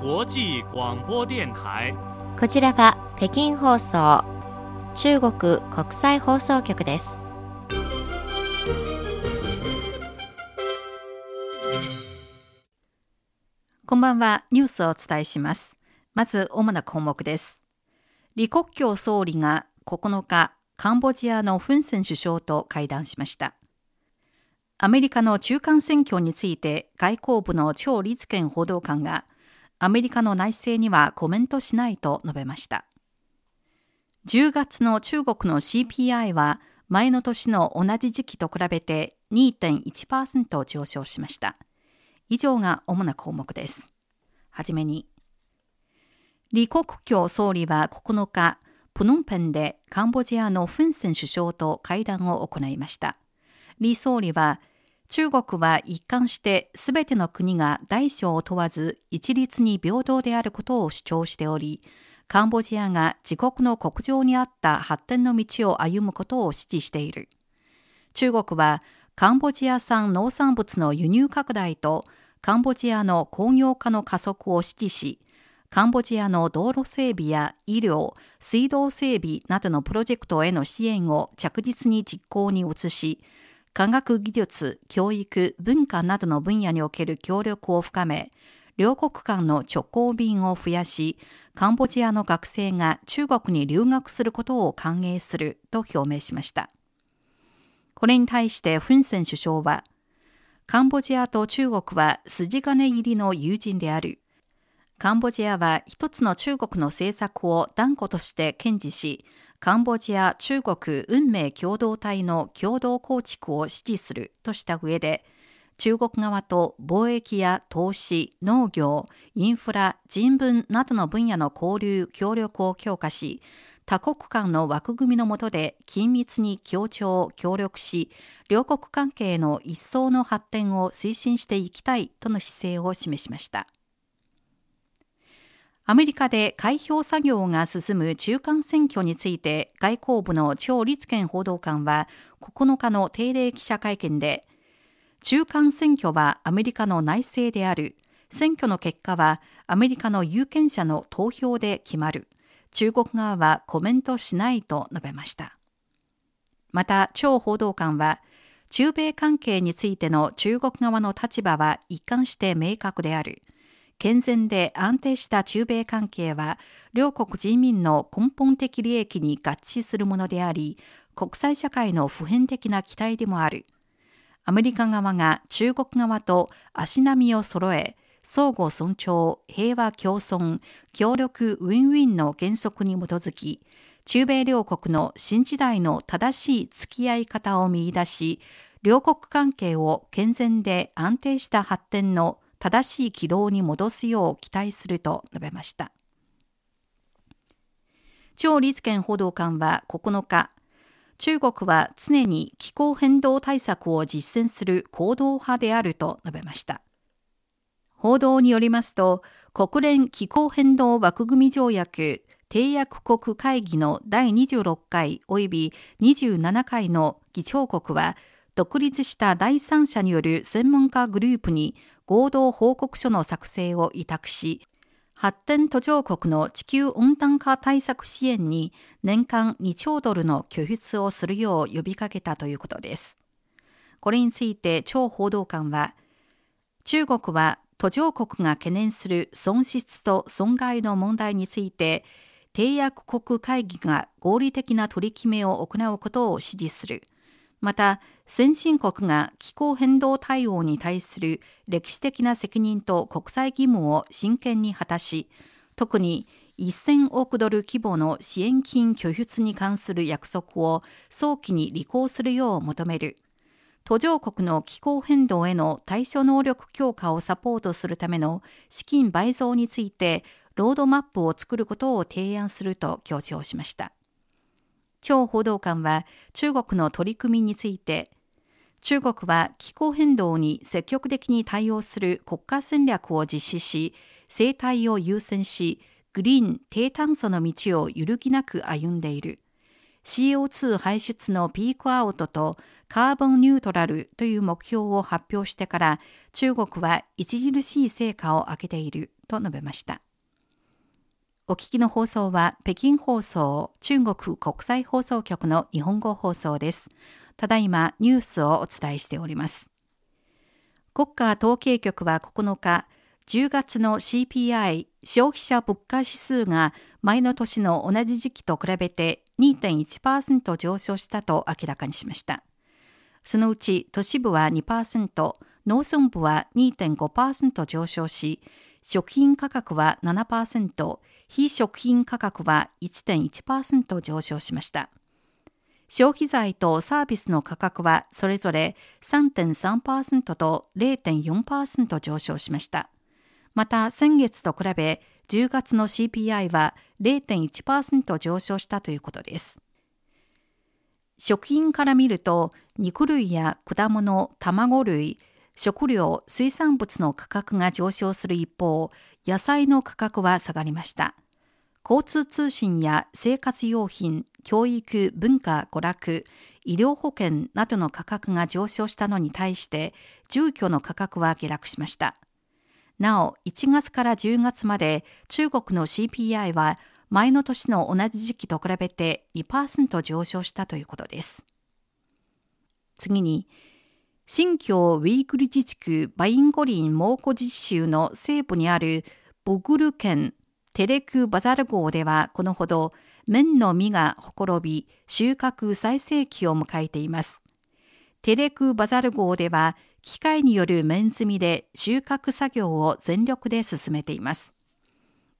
際广播電台。こちらは北京放送中国国際放送局です。こんばんはニュースをお伝えします。まず主な項目です。李克強総理が9日カンボジアのフン・セン首相と会談しました。アメリカの中間選挙について外交部の張立憲報道官がアメリカの内政にはコメントしないと述べました。10月の中国の CPI は前の年の同じ時期と比べて2.1%上昇しました。以上が主な項目です。はじめに、李克強総理は9日、プノンペンでカンボジアのフン・セン首相と会談を行いました。李総理は中国は一貫してすべての国が大小を問わず一律に平等であることを主張しており、カンボジアが自国の国情にあった発展の道を歩むことを支持している。中国はカンボジア産農産物の輸入拡大とカンボジアの工業化の加速を支持し、カンボジアの道路整備や医療、水道整備などのプロジェクトへの支援を着実に実行に移し、科学技術、教育、文化などの分野における協力を深め、両国間の直行便を増やし、カンボジアの学生が中国に留学することを歓迎すると表明しました。これに対してフン・セン首相は、カンボジアと中国は筋金入りの友人である。カンボジアは一つの中国の政策を断固として堅持し、カンボジア中国運命共同体の共同構築を支持するとした上で、中国側と貿易や投資、農業、インフラ、人文などの分野の交流、協力を強化し、多国間の枠組みの下で緊密に協調、協力し、両国関係の一層の発展を推進していきたいとの姿勢を示しました。アメリカで開票作業が進む中間選挙について外交部の張立憲報道官は9日の定例記者会見で中間選挙はアメリカの内政である。選挙の結果はアメリカの有権者の投票で決まる。中国側はコメントしないと述べました。また張報道官は中米関係についての中国側の立場は一貫して明確である。健全で安定した中米関係は両国人民の根本的利益に合致するものであり国際社会の普遍的な期待でもある。アメリカ側が中国側と足並みを揃え相互尊重、平和共存、協力ウィンウィンの原則に基づき、中米両国の新時代の正しい付き合い方を見出し、両国関係を健全で安定した発展の正しい軌道に戻すよう期待すると述べました。張立憲報道官は9日、中国は常に気候変動対策を実践する行動派であると述べました。報道によりますと、国連気候変動枠組条約締約国会議の第26回及び27回の議長国は、独立した第三者による専門家グループに合同報告書の作成を委託し、発展途上国の地球温暖化対策支援に年間2兆ドルの拠出をするよう呼びかけたということです。これについて超報道官は、中国は途上国が懸念する損失と損害の問題について、締約国会議が合理的な取り決めを行うことを支持する。また、先進国が気候変動対応に対する歴史的な責任と国際義務を真剣に果たし、特に1000億ドル規模の支援金拠出に関する約束を早期に履行するよう求める。途上国の気候変動への対処能力強化をサポートするための資金倍増について、ロードマップを作ることを提案すると強調しました。張報道官は中国の取り組みについて、中国は気候変動に積極的に対応する国家戦略を実施し、生態を優先し、グリーン低炭素の道を揺るぎなく歩んでいる。CO2 排出のピークアウトとカーボンニュートラルという目標を発表してから中国は著しい成果を上げていると述べました。お聞きの放送は北京放送中国国際放送局の日本語放送です。ただいまニュースをお伝えしております。国家統計局は9日、10月の CPI 消費者物価指数が前の年の同じ時期と比べて2.1%上昇したと明らかにしました。そのうち都市部は2%、農村部は2.5%上昇し、食品価格は7%、非食品価格は1.1%上昇しました。消費財とサービスの価格はそれぞれ3.3%と0.4%上昇しました。また先月と比べ10月の CPI は0.1%上昇したということです。食品から見ると肉類や果物、卵類、食料、水産物の価格が上昇する一方、野菜の価格は下がりました。交通通信や生活用品、教育、文化、娯楽、医療保険などの価格が上昇したのに対して、住居の価格は下落しました。なお、1月から10月まで中国の CPI は前の年の同じ時期と比べて2%上昇したということです。次に、新疆ウィークル自治区バインゴリン蒙古自治州の西部にあるボグル県テレクバザル号ではこのほど麺の実がほころび収穫最盛期を迎えています。テレクバザル号では機械による麺積みで収穫作業を全力で進めています。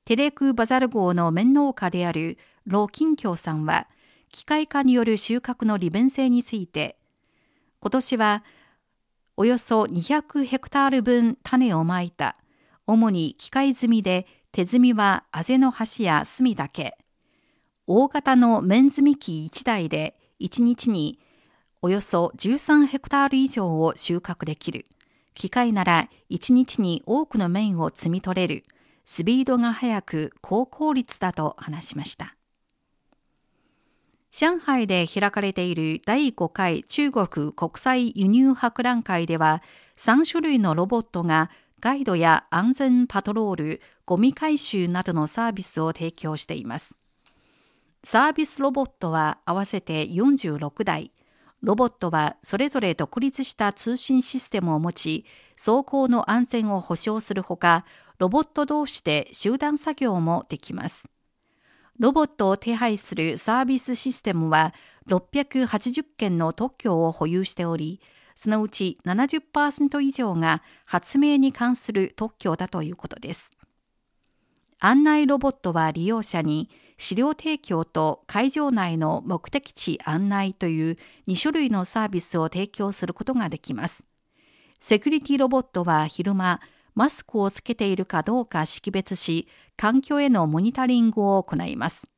テレクバザル号の麺農家であるロ・キンキョウさんは機械化による収穫の利便性について今年はおよそ200ヘクタール分種をまいた。主に機械積みで手積みはあぜの端や隅だけ。大型の面積み機1台で1日におよそ13ヘクタール以上を収穫できる。機械なら1日に多くの面を摘み取れる。スピードが速く高効率だと話しました。上海で開かれている第5回中国国際輸入博覧会では3種類のロボットがガイドや安全パトロール、ゴミ回収などのサービスを提供しています。サービスロボットは合わせて46台。ロボットはそれぞれ独立した通信システムを持ち、走行の安全を保証するほか、ロボット同士で集団作業もできます。ロボットを手配するサービスシステムは680件の特許を保有しており、そのうち70%以上が発明に関する特許だということです。案内ロボットは利用者に資料提供と会場内の目的地案内という2種類のサービスを提供することができます。セキュリティロボットは昼間、マスクをつけているかどうか識別し、環境へのモニタリングを行います。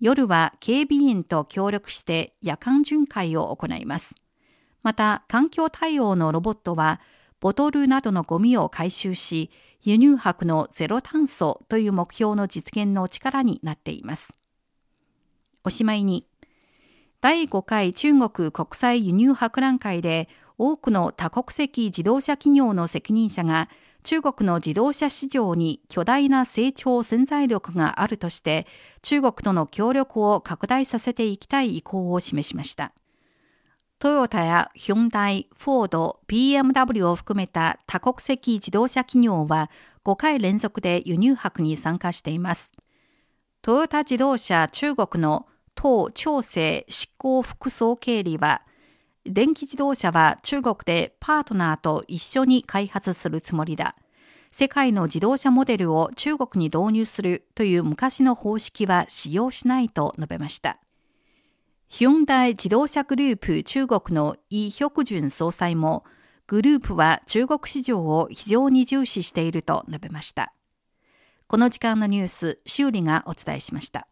夜は警備員と協力して夜間巡回を行います。また、環境対応のロボットは、ボトルなどのゴミを回収し、輸入博のゼロ炭素という目標の実現の力になっています。おしまいに、第5回中国国際輸入博覧会で多くの多国籍自動車企業の責任者が中国の自動車市場に巨大な成長潜在力があるとして中国との協力を拡大させていきたい意向を示しました。トヨタやヒョンダイ、フォード、BMW を含めた多国籍自動車企業は5回連続で輸入博に参加しています。トヨタ自動車中国の党調整執行副総経理は電気自動車は中国でパートナーと一緒に開発するつもりだ。世界の自動車モデルを中国に導入するという昔の方式は使用しないと述べました。ヒョンダイ自動車グループ中国のイ・ヒョクジュン総裁も、グループは中国市場を非常に重視していると述べました。この時間のニュース、修理がお伝えしました。